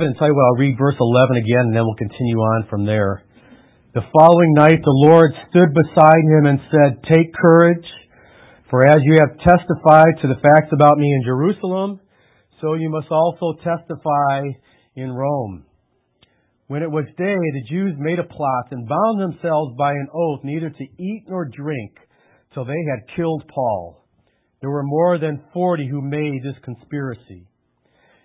and tell you what, I'll read verse 11 again and then we'll continue on from there. The following night the Lord stood beside him and said, Take courage, for as you have testified to the facts about me in Jerusalem, so you must also testify in Rome. When it was day, the Jews made a plot and bound themselves by an oath neither to eat nor drink till they had killed Paul. There were more than forty who made this conspiracy.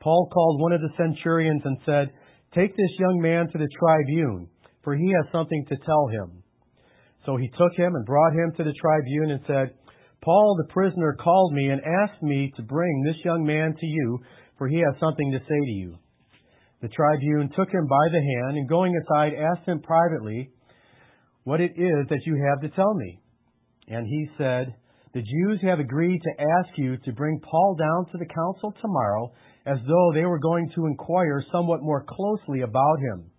Paul called one of the centurions and said, Take this young man to the tribune, for he has something to tell him. So he took him and brought him to the tribune and said, Paul the prisoner called me and asked me to bring this young man to you, for he has something to say to you. The tribune took him by the hand and going aside asked him privately what it is that you have to tell me. And he said, The Jews have agreed to ask you to bring Paul down to the council tomorrow as though they were going to inquire somewhat more closely about him.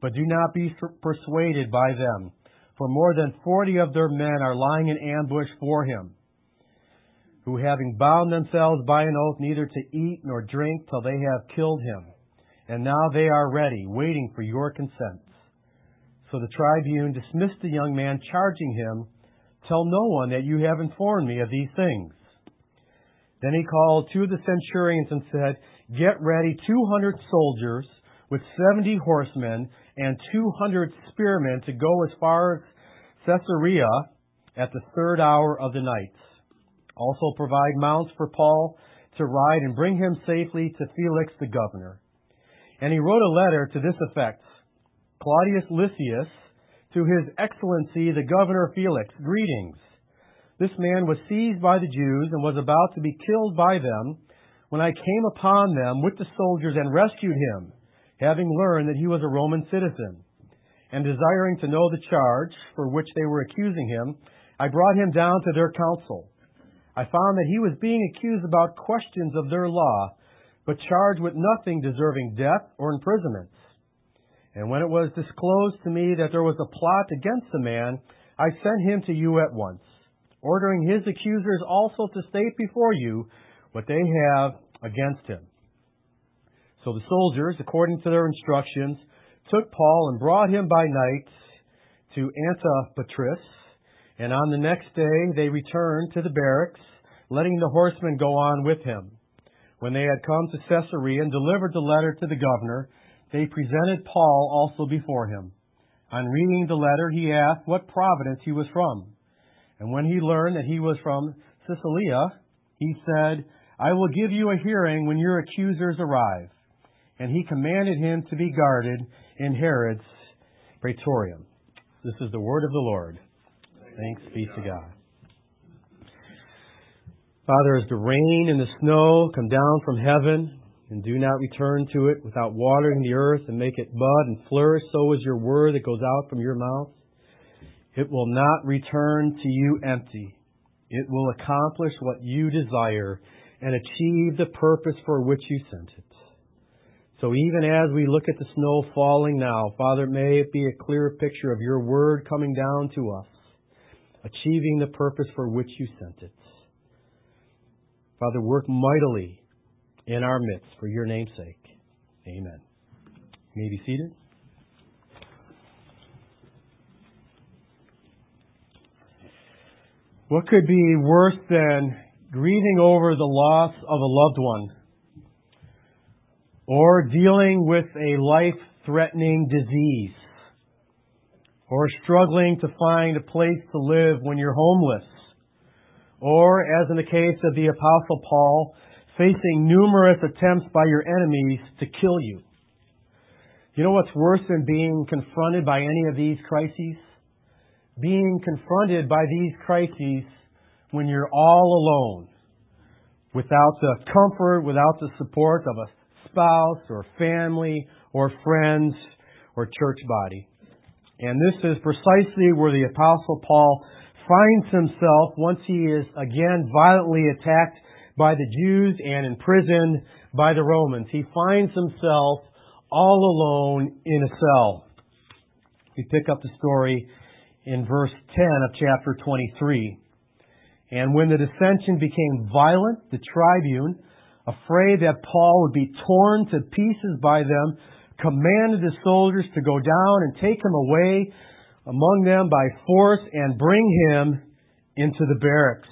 But do not be persuaded by them, for more than forty of their men are lying in ambush for him, who having bound themselves by an oath neither to eat nor drink till they have killed him. And now they are ready, waiting for your consent. So the tribune dismissed the young man, charging him, Tell no one that you have informed me of these things. Then he called two of the centurions and said, Get ready 200 soldiers with 70 horsemen and 200 spearmen to go as far as Caesarea at the third hour of the night. Also provide mounts for Paul to ride and bring him safely to Felix the governor. And he wrote a letter to this effect Claudius Lysias, to his excellency the governor Felix, greetings. This man was seized by the Jews and was about to be killed by them when I came upon them with the soldiers and rescued him, having learned that he was a Roman citizen. And desiring to know the charge for which they were accusing him, I brought him down to their council. I found that he was being accused about questions of their law, but charged with nothing deserving death or imprisonment. And when it was disclosed to me that there was a plot against the man, I sent him to you at once ordering his accusers also to state before you what they have against him. So the soldiers, according to their instructions, took Paul and brought him by night to Antipatris, and on the next day they returned to the barracks, letting the horsemen go on with him. When they had come to Caesarea and delivered the letter to the governor, they presented Paul also before him. On reading the letter, he asked what province he was from. And when he learned that he was from Cilicia, he said, I will give you a hearing when your accusers arrive. And he commanded him to be guarded in Herod's praetorium. This is the word of the Lord. Thanks be to God. Father, as the rain and the snow come down from heaven and do not return to it without watering the earth and make it bud and flourish, so is your word that goes out from your mouth. It will not return to you empty. It will accomplish what you desire and achieve the purpose for which you sent it. So even as we look at the snow falling now, Father, may it be a clear picture of your word coming down to us, achieving the purpose for which you sent it. Father, work mightily in our midst for your name's sake. Amen. You may be seated. What could be worse than grieving over the loss of a loved one or dealing with a life threatening disease or struggling to find a place to live when you're homeless or, as in the case of the Apostle Paul, facing numerous attempts by your enemies to kill you? You know what's worse than being confronted by any of these crises? being confronted by these crises when you're all alone, without the comfort, without the support of a spouse or family or friends or church body. And this is precisely where the Apostle Paul finds himself once he is again violently attacked by the Jews and imprisoned by the Romans. He finds himself all alone in a cell. We pick up the story in verse 10 of chapter 23. And when the dissension became violent, the tribune, afraid that Paul would be torn to pieces by them, commanded the soldiers to go down and take him away among them by force and bring him into the barracks.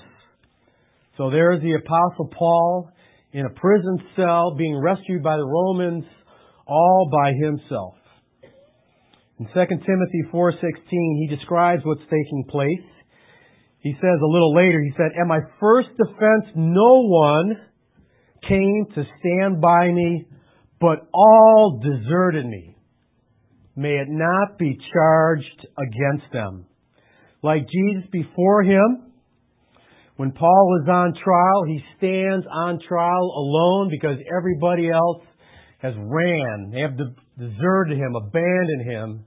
So there's the apostle Paul in a prison cell being rescued by the Romans all by himself. In 2 Timothy 4:16 he describes what's taking place. He says a little later he said, "At my first defense no one came to stand by me, but all deserted me. May it not be charged against them." Like Jesus before him, when Paul is on trial, he stands on trial alone because everybody else has ran. They have deserted him, abandoned him,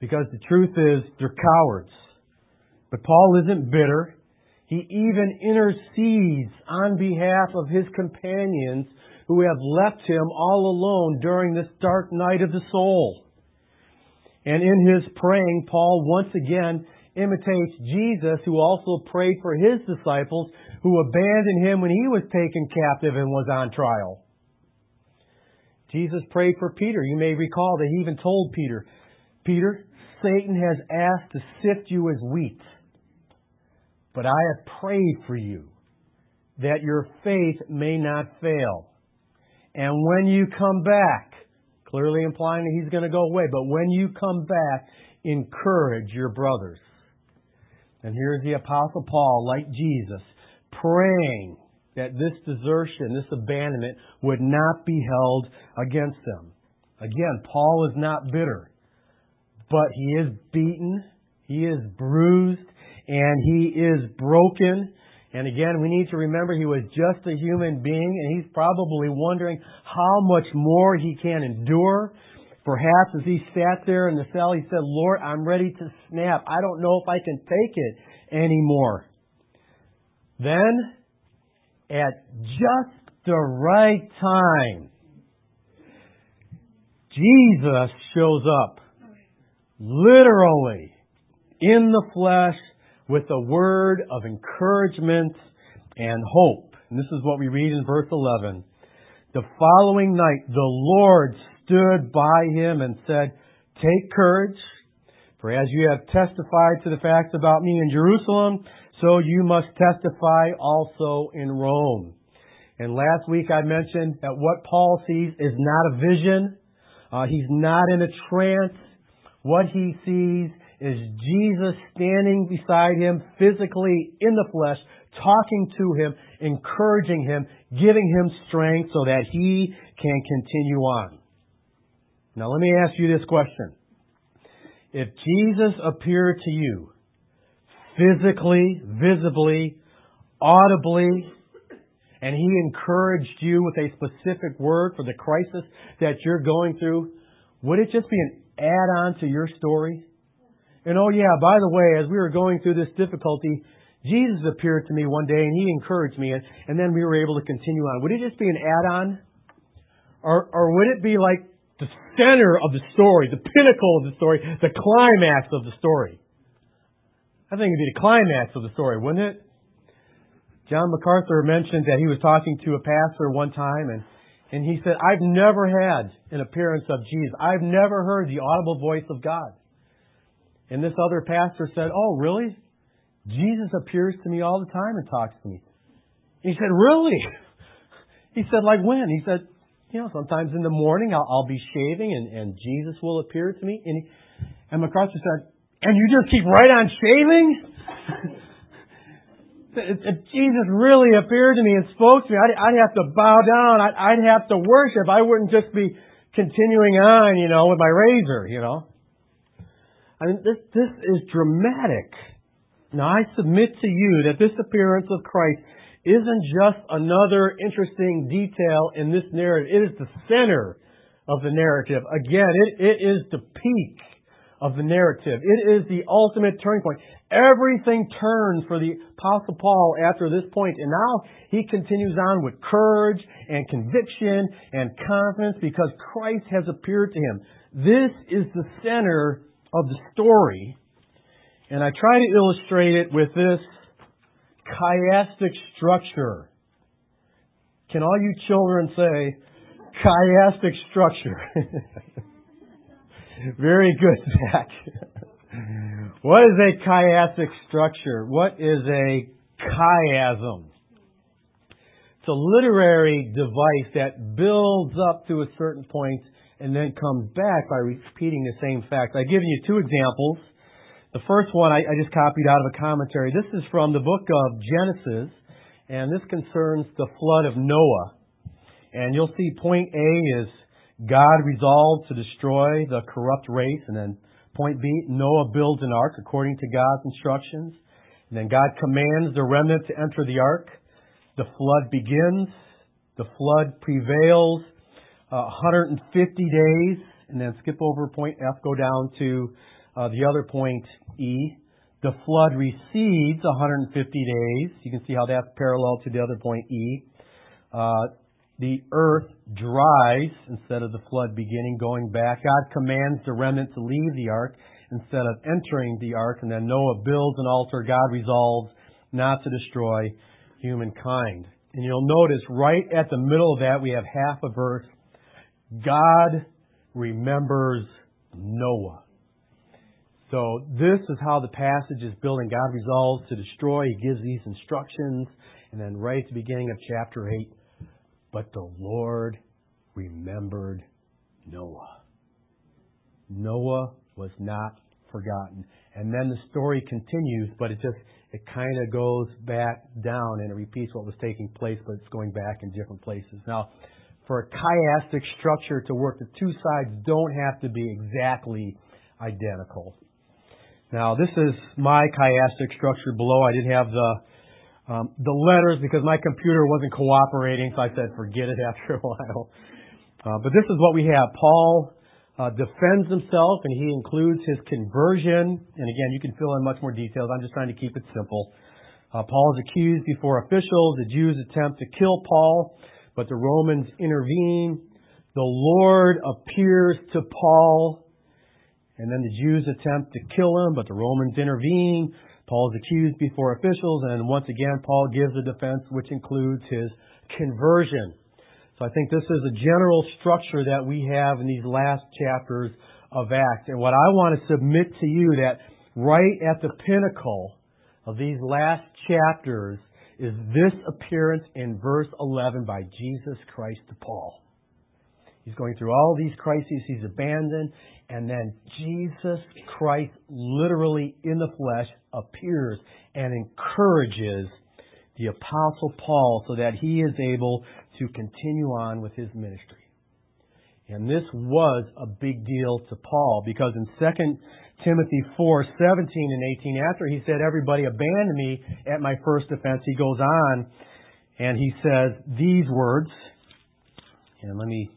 because the truth is they're cowards. But Paul isn't bitter. He even intercedes on behalf of his companions who have left him all alone during this dark night of the soul. And in his praying, Paul once again imitates Jesus, who also prayed for his disciples who abandoned him when he was taken captive and was on trial. Jesus prayed for Peter. You may recall that he even told Peter, Peter, Satan has asked to sift you as wheat, but I have prayed for you that your faith may not fail. And when you come back, clearly implying that he's going to go away, but when you come back, encourage your brothers. And here's the Apostle Paul, like Jesus, praying that this desertion, this abandonment, would not be held against them. Again, Paul is not bitter, but he is beaten, he is bruised, and he is broken. And again, we need to remember he was just a human being, and he's probably wondering how much more he can endure. Perhaps as he sat there in the cell, he said, Lord, I'm ready to snap. I don't know if I can take it anymore. Then, at just the right time, Jesus shows up, literally, in the flesh, with a word of encouragement and hope. And this is what we read in verse 11. The following night, the Lord stood by him and said, Take courage, for as you have testified to the facts about me in Jerusalem, so you must testify also in Rome. And last week I mentioned that what Paul sees is not a vision. Uh, he's not in a trance. What he sees is Jesus standing beside him physically in the flesh, talking to him, encouraging him, giving him strength so that he can continue on. Now let me ask you this question. If Jesus appeared to you physically, visibly, audibly, and he encouraged you with a specific word for the crisis that you're going through, would it just be an add-on to your story? And oh yeah, by the way, as we were going through this difficulty, Jesus appeared to me one day and he encouraged me and, and then we were able to continue on. Would it just be an add-on? Or, or would it be like the center of the story, the pinnacle of the story, the climax of the story. I think it'd be the climax of the story, wouldn't it? John MacArthur mentioned that he was talking to a pastor one time and, and he said, I've never had an appearance of Jesus. I've never heard the audible voice of God. And this other pastor said, Oh, really? Jesus appears to me all the time and talks to me. He said, Really? He said, Like when? He said, you know, sometimes in the morning I'll, I'll be shaving and, and Jesus will appear to me. And, he, and MacArthur said, and you just keep right on shaving? if, Jesus really appeared to me and spoke to me, I'd, I'd have to bow down. I'd, I'd have to worship. I wouldn't just be continuing on, you know, with my razor, you know. I mean, this, this is dramatic. Now I submit to you that this appearance of Christ isn't just another interesting detail in this narrative. It is the center of the narrative. Again, it, it is the peak of the narrative. It is the ultimate turning point. Everything turns for the Apostle Paul after this point, and now he continues on with courage and conviction and confidence because Christ has appeared to him. This is the center of the story, and I try to illustrate it with this chiastic structure. Can all you children say chiastic structure? Very good, Zach. what is a chiastic structure? What is a chiasm? It's a literary device that builds up to a certain point and then comes back by repeating the same fact. I've given you two examples. The first one I, I just copied out of a commentary. This is from the book of Genesis, and this concerns the flood of Noah. And you'll see point A is God resolved to destroy the corrupt race. And then point B, Noah builds an ark according to God's instructions. And then God commands the remnant to enter the ark. The flood begins. The flood prevails uh, 150 days. And then skip over point F, go down to the other point E. The flood recedes 150 days. You can see how that's parallel to the other point E. Uh, the earth dries instead of the flood beginning, going back. God commands the remnant to leave the ark instead of entering the ark. And then Noah builds an altar. God resolves not to destroy humankind. And you'll notice right at the middle of that, we have half a verse. God remembers Noah. So this is how the passage is building. God resolves to destroy. He gives these instructions. And then right at the beginning of chapter 8, but the Lord remembered Noah. Noah was not forgotten. And then the story continues, but it just, it kind of goes back down and it repeats what was taking place, but it's going back in different places. Now, for a chiastic structure to work, the two sides don't have to be exactly identical. Now, this is my chiastic structure below. I didn't have the um, the letters because my computer wasn't cooperating, so I said forget it after a while. Uh, but this is what we have. Paul uh, defends himself, and he includes his conversion. And again, you can fill in much more details. I'm just trying to keep it simple. Uh, Paul is accused before officials. The Jews attempt to kill Paul, but the Romans intervene. The Lord appears to Paul, and then the Jews attempt to kill him, but the Romans intervene. Paul is accused before officials, and once again, Paul gives a defense which includes his conversion. So I think this is a general structure that we have in these last chapters of Acts. And what I want to submit to you that right at the pinnacle of these last chapters is this appearance in verse 11 by Jesus Christ to Paul. He's going through all these crises. He's abandoned. And then Jesus Christ, literally in the flesh, appears and encourages the Apostle Paul so that he is able to continue on with his ministry. And this was a big deal to Paul because in 2 Timothy 4 17 and 18, after he said, Everybody abandoned me at my first offense, he goes on and he says these words. And let me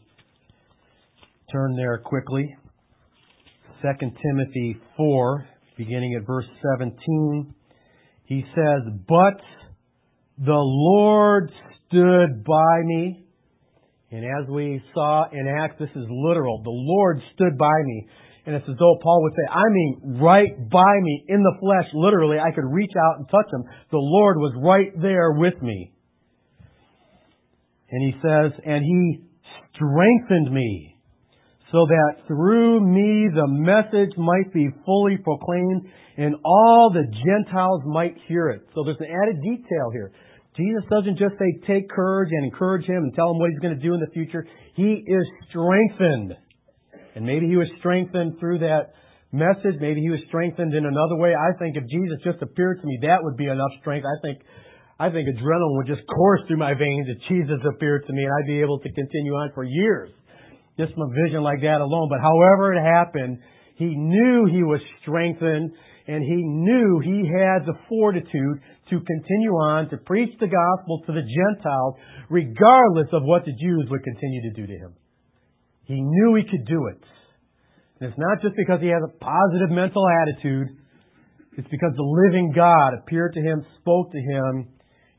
turn there quickly. 2 Timothy 4, beginning at verse 17. He says, But the Lord stood by me. And as we saw in Acts, this is literal. The Lord stood by me. And it's as though Paul would say, I mean, right by me in the flesh, literally, I could reach out and touch him. The Lord was right there with me. And he says, and he strengthened me so that through me the message might be fully proclaimed and all the Gentiles might hear it. So there's an added detail here. Jesus doesn't just say take courage and encourage him and tell him what he's going to do in the future. He is strengthened. And maybe he was strengthened through that message. Maybe he was strengthened in another way. I think if Jesus just appeared to me, that would be enough strength. I think I think adrenaline would just course through my veins if Jesus appeared to me and I'd be able to continue on for years just from a vision like that alone. But however it happened, he knew he was strengthened and he knew he had the fortitude to continue on to preach the gospel to the Gentiles, regardless of what the Jews would continue to do to him. He knew he could do it. And it's not just because he has a positive mental attitude. It's because the living God appeared to him, spoke to him,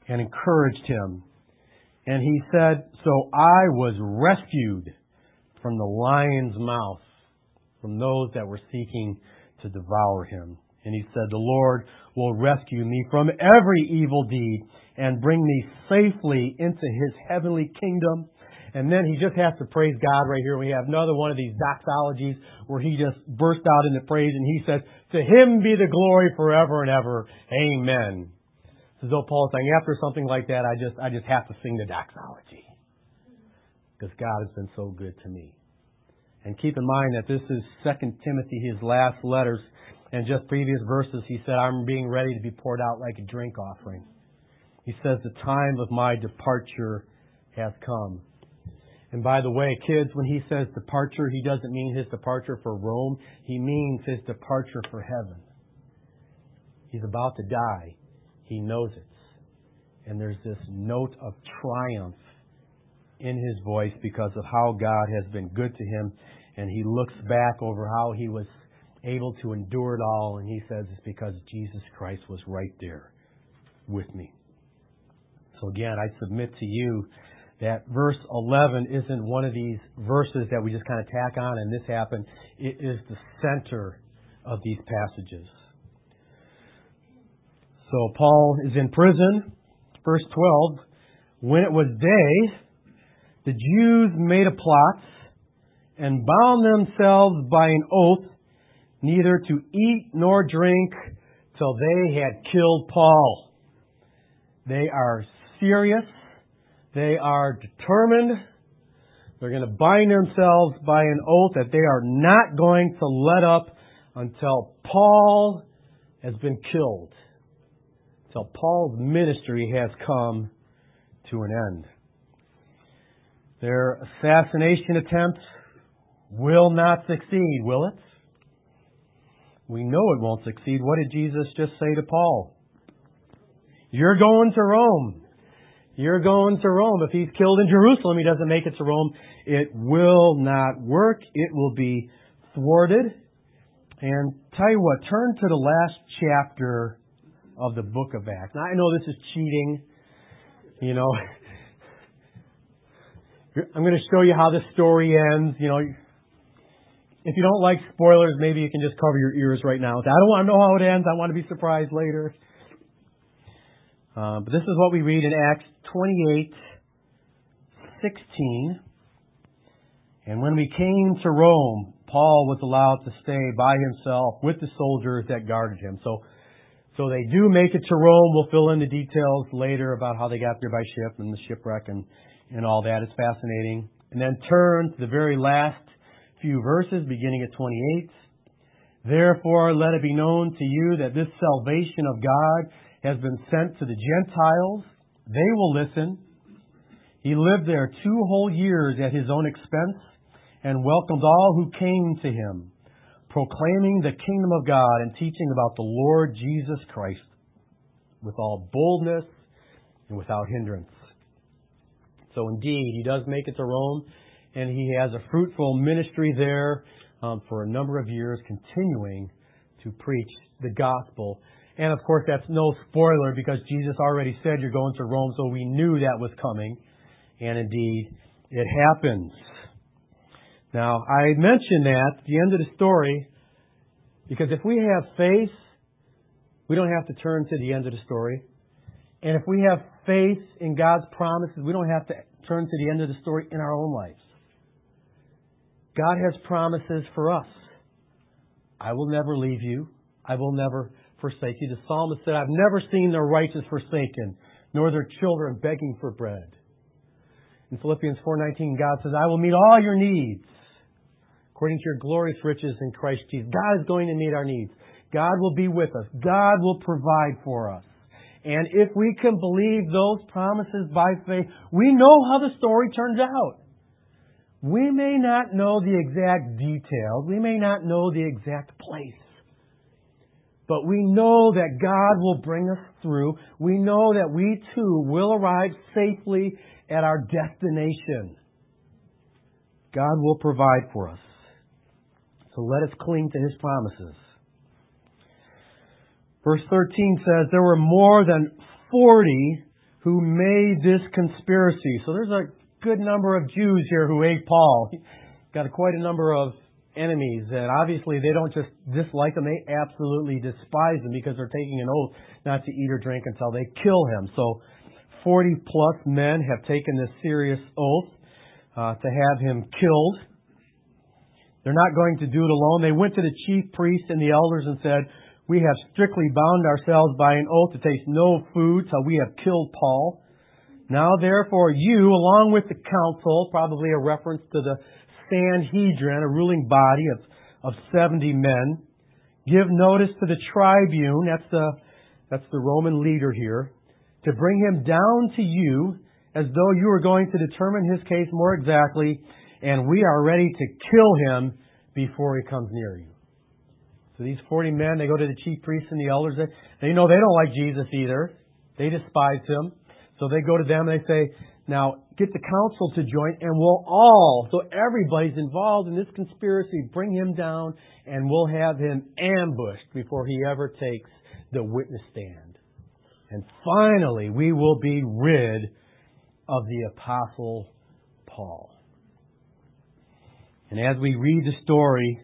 and encouraged him. And he said, So I was rescued from the lion's mouth, from those that were seeking to devour him. And he said, The Lord will rescue me from every evil deed and bring me safely into his heavenly kingdom. And then he just has to praise God right here. We have another one of these doxologies where he just burst out into praise and he says, To him be the glory forever and ever. Amen. As though Paul's saying, after something like that, I just, I just have to sing the doxology. Because God has been so good to me. And keep in mind that this is 2 Timothy, his last letters. And just previous verses, he said, I'm being ready to be poured out like a drink offering. He says, the time of my departure has come. And by the way, kids, when he says departure, he doesn't mean his departure for Rome. He means his departure for heaven. He's about to die. He knows it. And there's this note of triumph in his voice because of how God has been good to him. And he looks back over how he was able to endure it all. And he says it's because Jesus Christ was right there with me. So again, I submit to you that verse 11 isn't one of these verses that we just kind of tack on and this happened. It is the center of these passages. So Paul is in prison. Verse 12. When it was day, the Jews made a plot and bound themselves by an oath neither to eat nor drink till they had killed Paul. They are serious they are determined. They're going to bind themselves by an oath that they are not going to let up until Paul has been killed. Until Paul's ministry has come to an end. Their assassination attempt will not succeed, will it? We know it won't succeed. What did Jesus just say to Paul? You're going to Rome. You're going to Rome. If he's killed in Jerusalem, he doesn't make it to Rome. It will not work. It will be thwarted. And tell you what, turn to the last chapter of the book of Acts. Now, I know this is cheating. You know, I'm going to show you how this story ends. You know, if you don't like spoilers, maybe you can just cover your ears right now. I don't want to know how it ends. I want to be surprised later. Uh, but this is what we read in Acts 28, 16. And when we came to Rome, Paul was allowed to stay by himself with the soldiers that guarded him. So, so they do make it to Rome. We'll fill in the details later about how they got there by ship and the shipwreck and, and all that. It's fascinating. And then turn to the very last few verses, beginning at 28. Therefore, let it be known to you that this salvation of God has been sent to the Gentiles. They will listen. He lived there two whole years at his own expense and welcomed all who came to him, proclaiming the kingdom of God and teaching about the Lord Jesus Christ with all boldness and without hindrance. So indeed, he does make it to Rome, and he has a fruitful ministry there um, for a number of years, continuing to preach the gospel and of course, that's no spoiler because Jesus already said you're going to Rome, so we knew that was coming. And indeed, it happens. Now, I mention that at the end of the story because if we have faith, we don't have to turn to the end of the story. And if we have faith in God's promises, we don't have to turn to the end of the story in our own lives. God has promises for us. I will never leave you. I will never forsake you. The psalmist said, I've never seen the righteous forsaken, nor their children begging for bread. In Philippians 4.19, God says, I will meet all your needs according to your glorious riches in Christ Jesus. God is going to meet our needs. God will be with us. God will provide for us. And if we can believe those promises by faith, we know how the story turns out. We may not know the exact details. We may not know the exact place. But we know that God will bring us through. We know that we too will arrive safely at our destination. God will provide for us. So let us cling to His promises. Verse 13 says, There were more than 40 who made this conspiracy. So there's a good number of Jews here who ate Paul. Got quite a number of enemies and obviously they don't just dislike him, they absolutely despise him because they're taking an oath not to eat or drink until they kill him. So 40 plus men have taken this serious oath uh, to have him killed. They're not going to do it alone. They went to the chief priests and the elders and said, we have strictly bound ourselves by an oath to taste no food till we have killed Paul. Now therefore you, along with the council, probably a reference to the Sanhedrin, a ruling body of, of 70 men, give notice to the tribune, that's the, that's the Roman leader here, to bring him down to you as though you were going to determine his case more exactly, and we are ready to kill him before he comes near you. These 40 men, they go to the chief priests and the elders. They, they know they don't like Jesus either. They despise him. So they go to them and they say, now get the council to join and we'll all, so everybody's involved in this conspiracy, bring him down and we'll have him ambushed before he ever takes the witness stand. And finally, we will be rid of the apostle Paul. And as we read the story,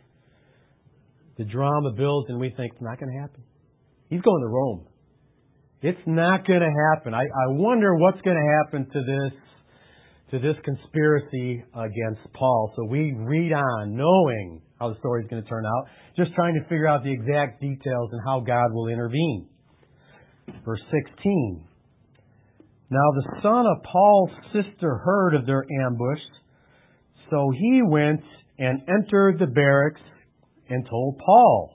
the drama builds and we think it's not going to happen. He's going to Rome. It's not going to happen. I, I wonder what's going to happen to this to this conspiracy against Paul. So we read on knowing how the story is going to turn out, just trying to figure out the exact details and how God will intervene. Verse 16. Now the son of Paul's sister heard of their ambush, so he went and entered the barracks and told Paul.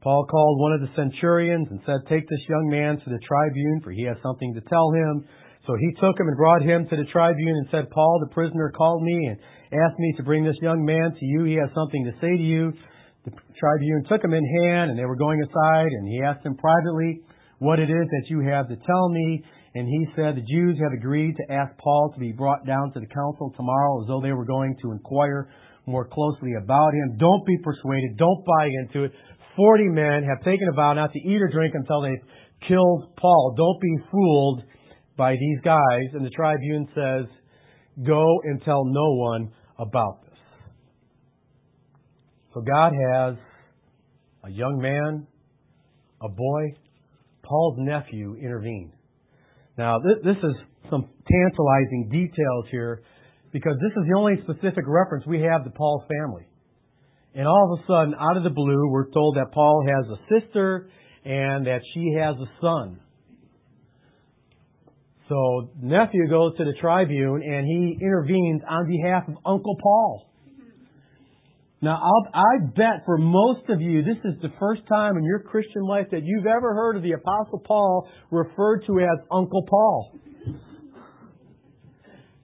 Paul called one of the centurions and said, Take this young man to the tribune, for he has something to tell him. So he took him and brought him to the tribune and said, Paul, the prisoner, called me and asked me to bring this young man to you. He has something to say to you. The tribune took him in hand, and they were going aside, and he asked him privately what it is that you have to tell me. And he said, The Jews have agreed to ask Paul to be brought down to the council tomorrow as though they were going to inquire more closely about him. Don't be persuaded. Don't buy into it. Forty men have taken a vow not to eat or drink until they've killed Paul. Don't be fooled by these guys. And the tribune says, Go and tell no one about this. So God has a young man, a boy, Paul's nephew intervene. Now, this, this is some tantalizing details here because this is the only specific reference we have to Paul's family. And all of a sudden, out of the blue, we're told that Paul has a sister and that she has a son. So nephew goes to the tribune and he intervenes on behalf of Uncle Paul. Now, I'll, I bet for most of you, this is the first time in your Christian life that you've ever heard of the Apostle Paul referred to as Uncle Paul.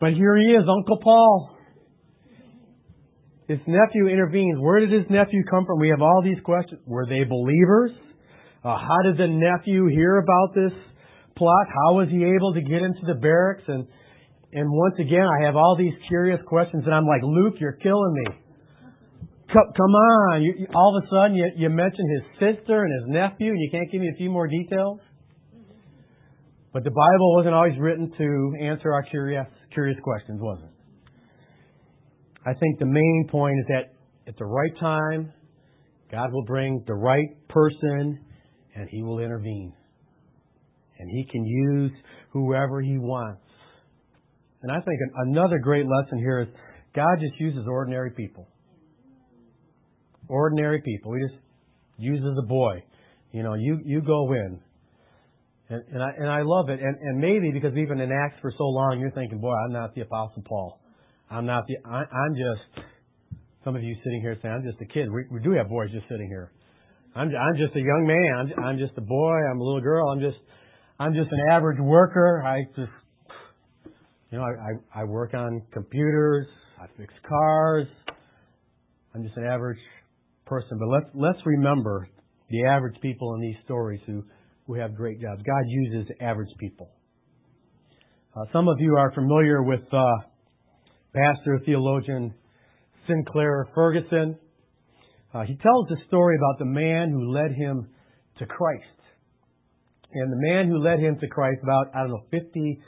But here he is, Uncle Paul. His nephew intervenes. Where did his nephew come from? We have all these questions. Were they believers? Uh, how did the nephew hear about this plot? How was he able to get into the barracks? And and once again, I have all these curious questions, and I'm like, Luke, you're killing me. Come, come on! You, you, all of a sudden, you, you mention his sister and his nephew, and you can't give me a few more details. But the Bible wasn't always written to answer our curious curious questions, wasn't it? I think the main point is that at the right time, God will bring the right person and He will intervene. And He can use whoever He wants. And I think another great lesson here is God just uses ordinary people. Ordinary people. He just uses a boy. You know, you, you go in. And, and, I, and I love it. And, and maybe because we've been in Acts for so long, you're thinking, boy, I'm not the Apostle Paul. I'm not the, I, I'm just, some of you sitting here saying, I'm just a kid. We, we do have boys just sitting here. I'm, I'm just a young man. I'm, I'm just a boy. I'm a little girl. I'm just, I'm just an average worker. I just, you know, I, I, I work on computers. I fix cars. I'm just an average person. But let's, let's remember the average people in these stories who, who have great jobs. God uses average people. Uh, some of you are familiar with uh, pastor theologian Sinclair Ferguson. Uh, he tells the story about the man who led him to Christ. And the man who led him to Christ about, I don't know, 50,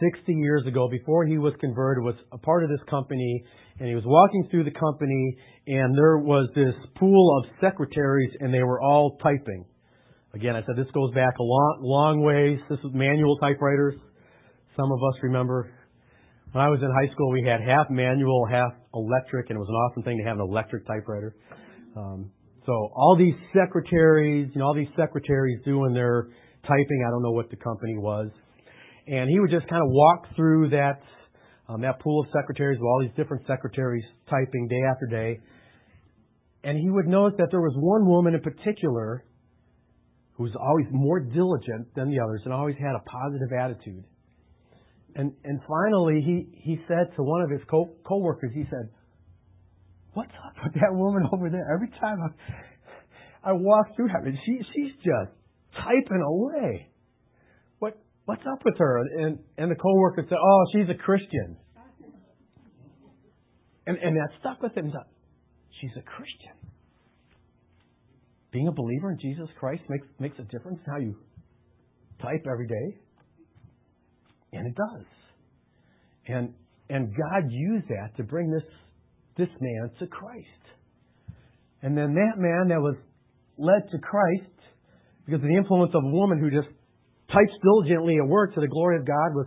60 years ago, before he was converted, was a part of this company. And he was walking through the company, and there was this pool of secretaries, and they were all typing. Again, I said this goes back a long, long ways. This was manual typewriters. Some of us remember when I was in high school, we had half manual, half electric, and it was an awesome thing to have an electric typewriter. Um, so all these secretaries, you know, all these secretaries doing their typing. I don't know what the company was, and he would just kind of walk through that um, that pool of secretaries with all these different secretaries typing day after day, and he would notice that there was one woman in particular who was always more diligent than the others and always had a positive attitude. And and finally, he he said to one of his co coworkers, he said, "What's up with that woman over there? Every time I I walk through her, she she's just typing away. What what's up with her?" And and the coworker said, "Oh, she's a Christian." And and that stuck with him. She's a Christian. Being a believer in Jesus Christ makes makes a difference in how you type every day. And it does. And and God used that to bring this this man to Christ. And then that man that was led to Christ because of the influence of a woman who just types diligently at work to the glory of God was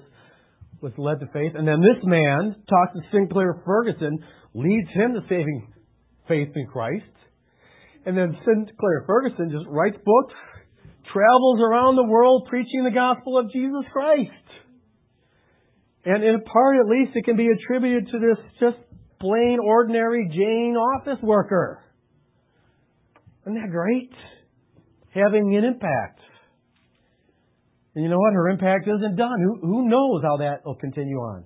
was led to faith. And then this man talks to Sinclair Ferguson, leads him to saving faith in Christ. And then Sinclair Ferguson just writes books, travels around the world preaching the gospel of Jesus Christ. And in part, at least, it can be attributed to this just plain, ordinary Jane office worker. Isn't that great? Having an impact. And you know what? Her impact isn't done. Who, who knows how that will continue on?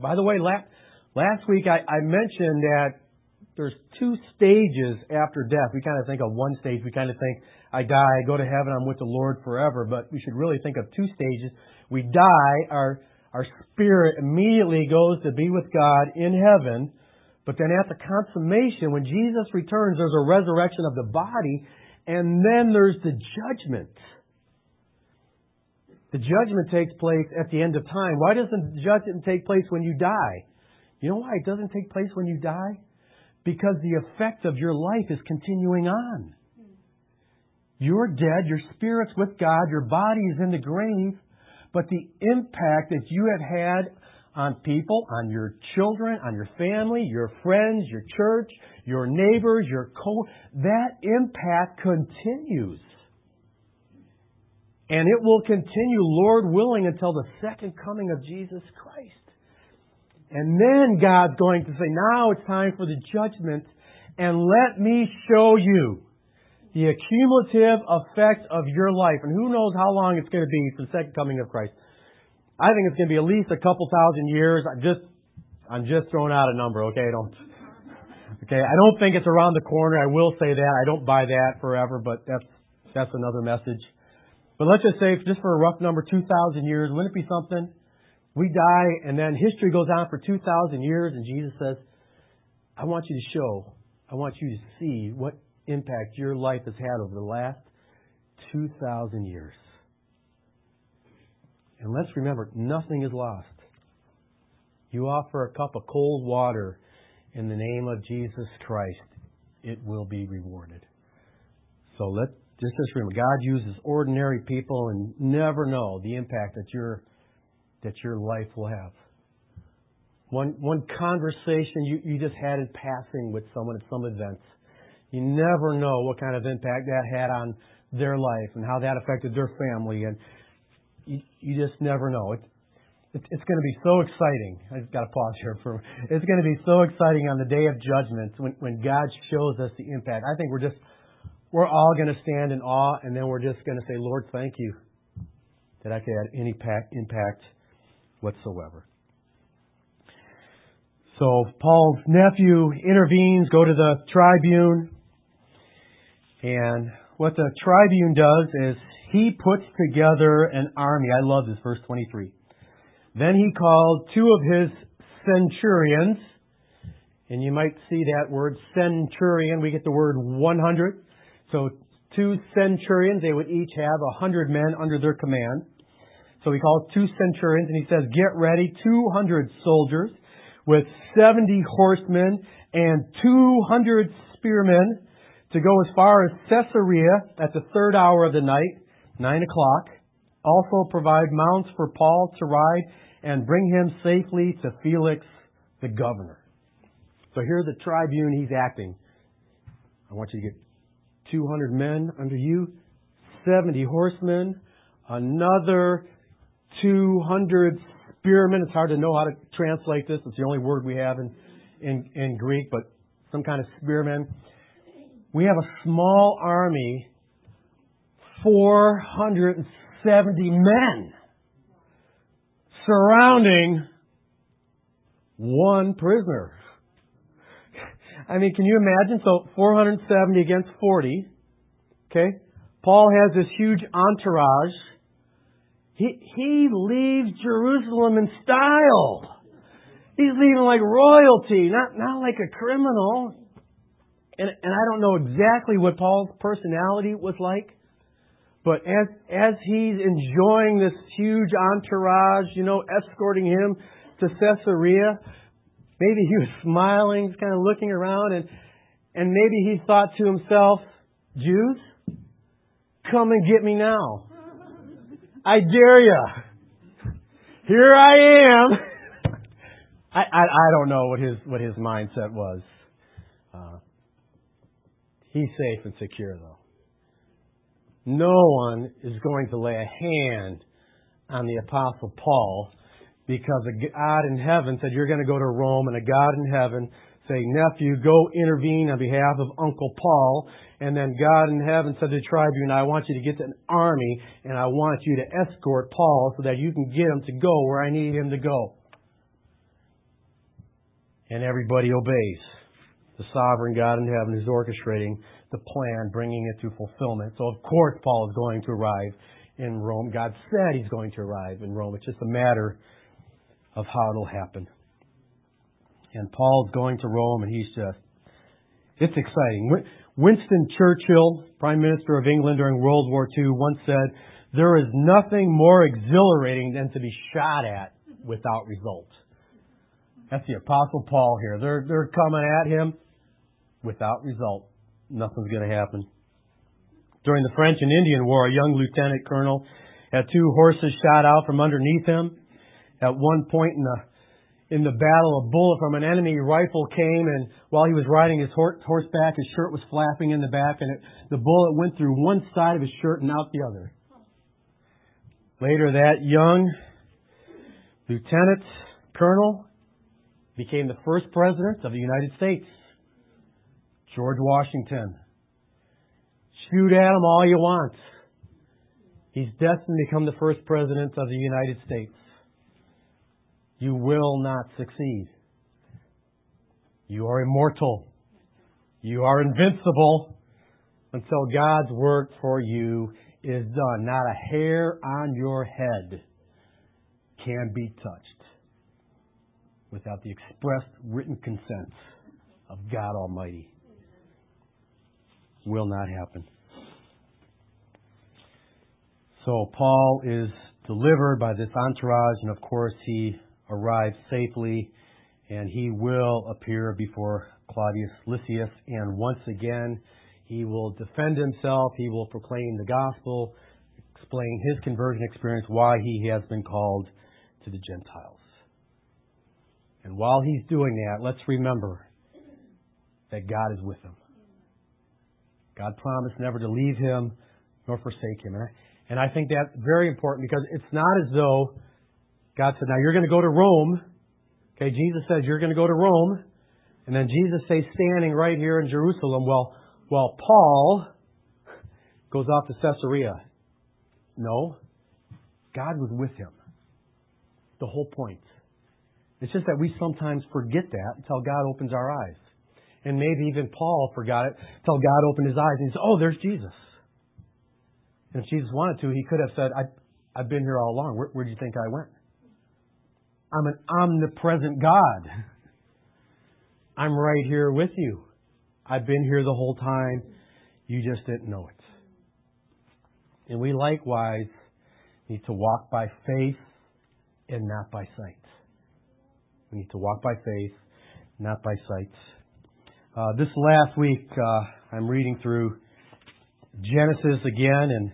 By the way, last, last week I, I mentioned that there's two stages after death. We kind of think of one stage. We kind of think, I die, I go to heaven, I'm with the Lord forever. But we should really think of two stages. We die, our our spirit immediately goes to be with God in heaven. But then at the consummation, when Jesus returns, there's a resurrection of the body, and then there's the judgment. The judgment takes place at the end of time. Why doesn't the judgment take place when you die? You know why it doesn't take place when you die? Because the effect of your life is continuing on. You're dead, your spirit's with God, your body is in the grave, but the impact that you have had on people, on your children, on your family, your friends, your church, your neighbors, your co, that impact continues. And it will continue, Lord willing, until the second coming of Jesus Christ. And then God's going to say, now it's time for the judgment, and let me show you the accumulative effect of your life. And who knows how long it's going to be for the second coming of Christ. I think it's going to be at least a couple thousand years. I'm just, I'm just throwing out a number, okay? Don't, okay? I don't think it's around the corner. I will say that. I don't buy that forever, but that's, that's another message. But let's just say, just for a rough number, 2,000 years. Wouldn't it be something? We die, and then history goes on for 2,000 years, and Jesus says, I want you to show, I want you to see what impact your life has had over the last 2,000 years. And let's remember, nothing is lost. You offer a cup of cold water in the name of Jesus Christ, it will be rewarded. So let just just remember, God uses ordinary people and never know the impact that your that your life will have. One one conversation you, just had in passing with someone at some event. you never know what kind of impact that had on their life and how that affected their family. And you, just never know. It, it, it's going to be so exciting. I've got to pause here for. It's going to be so exciting on the day of judgment when God shows us the impact. I think we're just we're all going to stand in awe, and then we're just going to say, Lord, thank you that I could have any impact whatsoever. So Paul's nephew intervenes, go to the tribune, and what the tribune does is he puts together an army. I love this, verse 23. Then he called two of his centurions. And you might see that word centurion. We get the word 100. So two centurions, they would each have a hundred men under their command. So he calls two centurions and he says, get ready, 200 soldiers with 70 horsemen and 200 spearmen to go as far as Caesarea at the third hour of the night, 9 o'clock. Also provide mounts for Paul to ride and bring him safely to Felix the governor. So here's the tribune he's acting. I want you to get 200 men under you, 70 horsemen, another 200 spearmen. It's hard to know how to translate this. It's the only word we have in, Greek, but some kind of spearmen. We have a small army, 470 men surrounding one prisoner. I mean, can you imagine? So 470 against 40. Okay? Paul has this huge entourage. He, he leaves Jerusalem in style. He's leaving like royalty, not, not like a criminal. And, and I don't know exactly what Paul's personality was like, but as, as he's enjoying this huge entourage, you know, escorting him to Caesarea, maybe he was smiling, kind of looking around, and, and maybe he thought to himself, Jews, come and get me now. I dare you. Here I am. I, I, I don't know what his what his mindset was. Uh, he's safe and secure though. No one is going to lay a hand on the apostle Paul because a God in heaven said you're going to go to Rome and a God in heaven say, nephew, go intervene on behalf of Uncle Paul. And then God in heaven said to the tribune, I want you to get an army and I want you to escort Paul so that you can get him to go where I need him to go. And everybody obeys. The sovereign God in heaven is orchestrating the plan, bringing it to fulfillment. So of course Paul is going to arrive in Rome. God said he's going to arrive in Rome. It's just a matter of how it'll happen. And Paul's going to Rome and he's just, it's exciting. Winston Churchill, Prime Minister of England during World War II, once said, there is nothing more exhilarating than to be shot at without result. That's the Apostle Paul here. They're, they're coming at him without result. Nothing's going to happen. During the French and Indian War, a young lieutenant colonel had two horses shot out from underneath him. At one point in the in the battle, a bullet from an enemy rifle came, and while he was riding his horseback, his shirt was flapping in the back, and it, the bullet went through one side of his shirt and out the other. Later, that young lieutenant colonel became the first president of the United States, George Washington. Shoot at him all you want. He's destined to become the first president of the United States you will not succeed. You are immortal. You are invincible until God's work for you is done. Not a hair on your head can be touched without the expressed written consent of God Almighty. Will not happen. So Paul is delivered by this entourage, and of course he arrive safely, and he will appear before Claudius Lysias. And once again, he will defend himself. He will proclaim the gospel, explain his conversion experience, why he has been called to the Gentiles. And while he's doing that, let's remember that God is with him. God promised never to leave him nor forsake him. And I, think that's very important because it's not as though God said, now you're going to go to Rome. Okay, Jesus says you're going to go to Rome. And then Jesus stays standing right here in Jerusalem Well, while Paul goes off to Caesarea. No. God was with him. The whole point. It's just that we sometimes forget that until God opens our eyes. And maybe even Paul forgot it until God opened his eyes and he said, Oh, there's Jesus. And if Jesus wanted to, he could have said, I, I've been here all along. Where, where do you think I went? I'm an omnipresent God. I'm right here with you. I've been here the whole time. You just didn't know it. And we likewise need to walk by faith and not by sight. We need to walk by faith, not by sight. Uh, this last week, uh, I'm reading through Genesis again, and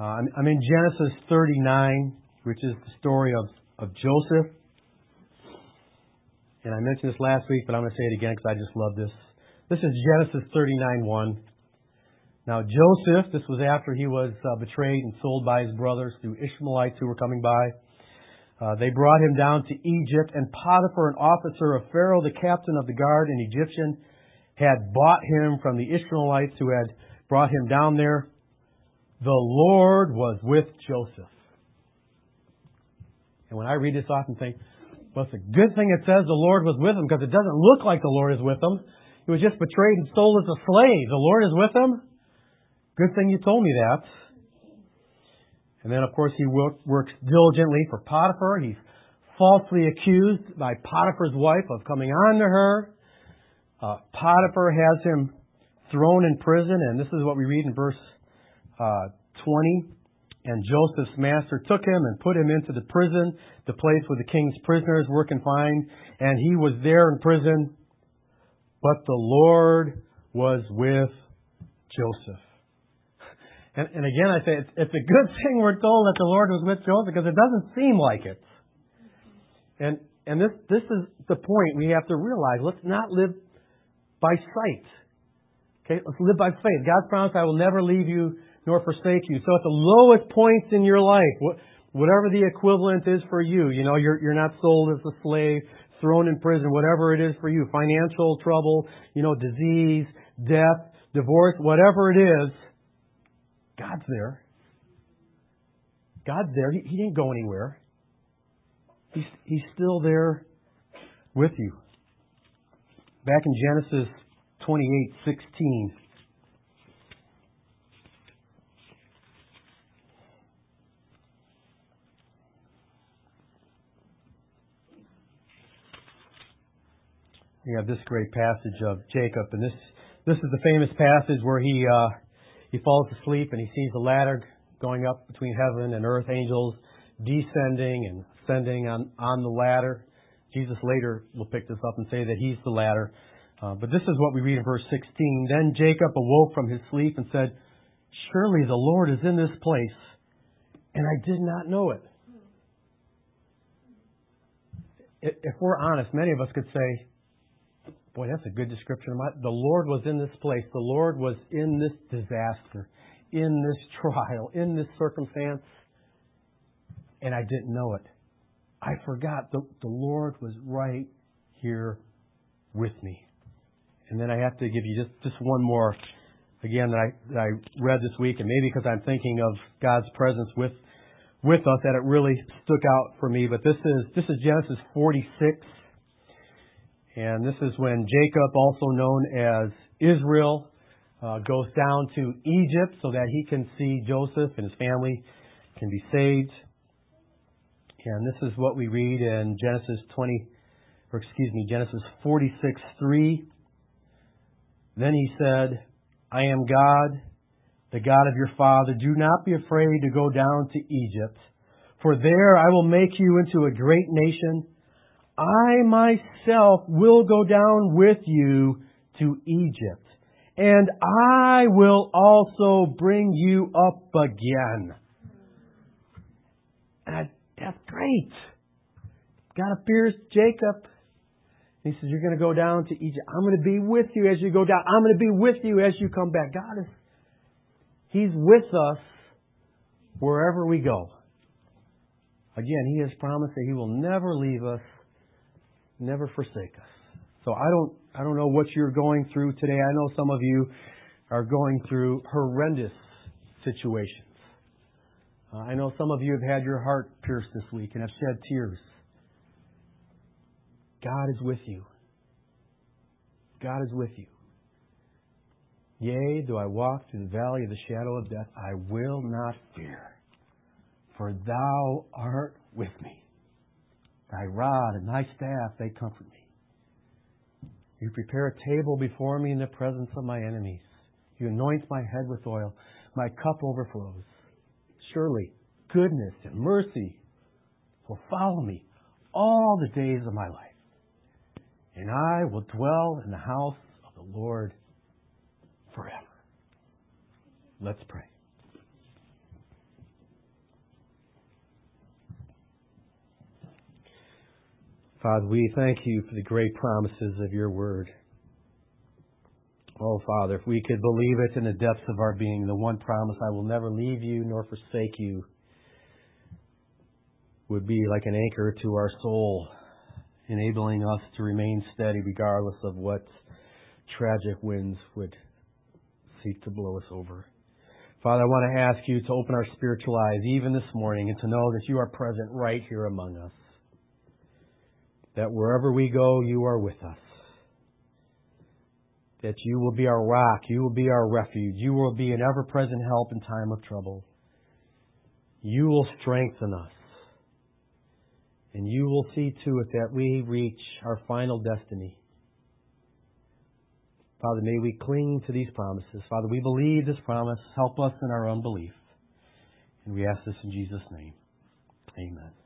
uh, I'm, I'm, in Genesis 39, which is the story of, of Joseph. And I mentioned this last week, but I'm going to say it again because I just love this. This is Genesis 39:1. Now, Joseph, this was after he was uh, betrayed and sold by his brothers through Ishmaelites who were coming by. Uh, they brought him down to Egypt, and Potiphar, an officer of Pharaoh, the captain of the guard, an Egyptian, had bought him from the Ishmaelites who had brought him down there. The Lord was with Joseph. And when I read this, I often think, well, it's a good thing it says the Lord was with him because it doesn't look like the Lord is with him. He was just betrayed and sold as a slave. The Lord is with him. Good thing you told me that. And then, of course, he works diligently for Potiphar. He's falsely accused by Potiphar's wife of coming on to her. Uh, Potiphar has him thrown in prison, and this is what we read in verse uh, 20. And Joseph's master took him and put him into the prison, the place where the king's prisoners were confined, and he was there in prison. But the Lord was with Joseph. And, and again, I say it's, it's, a good thing we're told that the Lord was with Joseph because it doesn't seem like it. And and this this is the point we have to realize. Let's not live by sight. Okay, let's live by faith. God's promise, I will never leave you nor forsake you. So at the lowest points in your life, whatever the equivalent is for you, you know, you're, you're not sold as a slave, thrown in prison, whatever it is for you, financial trouble, you know, disease, death, divorce, whatever it is, God's there. God's there. He, he didn't go anywhere. He's, he's still there with you. Back in Genesis 28 16. We have this great passage of Jacob, and this this is the famous passage where he uh, he falls asleep and he sees the ladder going up between heaven and earth, angels descending and ascending on, on the ladder. Jesus later will pick this up and say that he's the ladder. Uh, but this is what we read in verse 16. Then Jacob awoke from his sleep and said, Surely the Lord is in this place, and I did not know it. If we're honest, many of us could say, Boy, that's a good description of my. The Lord was in this place. The Lord was in this disaster, in this trial, in this circumstance, and I didn't know it. I forgot the, the Lord was right here with me. And then I have to give you just, just one more, again, that I, that I read this week, and maybe because I'm thinking of God's presence with, with us, that it really stuck out for me. But this is, this is Genesis 46. And this is when Jacob, also known as Israel, uh, goes down to Egypt so that he can see Joseph and his family can be saved. And this is what we read in Genesis 20, or excuse me, Genesis 46, 3. Then he said, I am God, the God of your father. Do not be afraid to go down to Egypt, for there I will make you into a great nation I myself will go down with you to Egypt, and I will also bring you up again. And that's great. God appears to Jacob. He says, You're going to go down to Egypt. I'm going to be with you as you go down. I'm going to be with you as you come back. God is, He's with us wherever we go. Again, He has promised that He will never leave us never forsake us. So I don't, I don't know what you're going through today. I know some of you are going through horrendous situations. Uh, I know some of you have had your heart pierced this week and have shed tears. God is with you. God is with you. Yea, though I walk through the valley of the shadow of death, I will not fear, for thou art with me. Thy rod and thy staff, they comfort me. You prepare a table before me in the presence of my enemies. You anoint my head with oil. My cup overflows. Surely goodness and mercy will follow me all the days of my life. And I will dwell in the house of the Lord forever. Let's pray. Father, we thank you for the great promises of your word. Oh, Father, if we could believe it in the depths of our being, the one promise, I will never leave you nor forsake you, would be like an anchor to our soul, enabling us to remain steady regardless of what tragic winds would seek to blow us over. Father, I want to ask you to open our spiritual eyes even this morning and to know that you are present right here among us. That wherever we go, you are with us. That you will be our rock, you will be our refuge, you will be an ever present help in time of trouble. You will strengthen us. And you will see to it that we reach our final destiny. Father, may we cling to these promises. Father, we believe this promise. Help us in our unbelief. And we ask this in Jesus' name. Amen.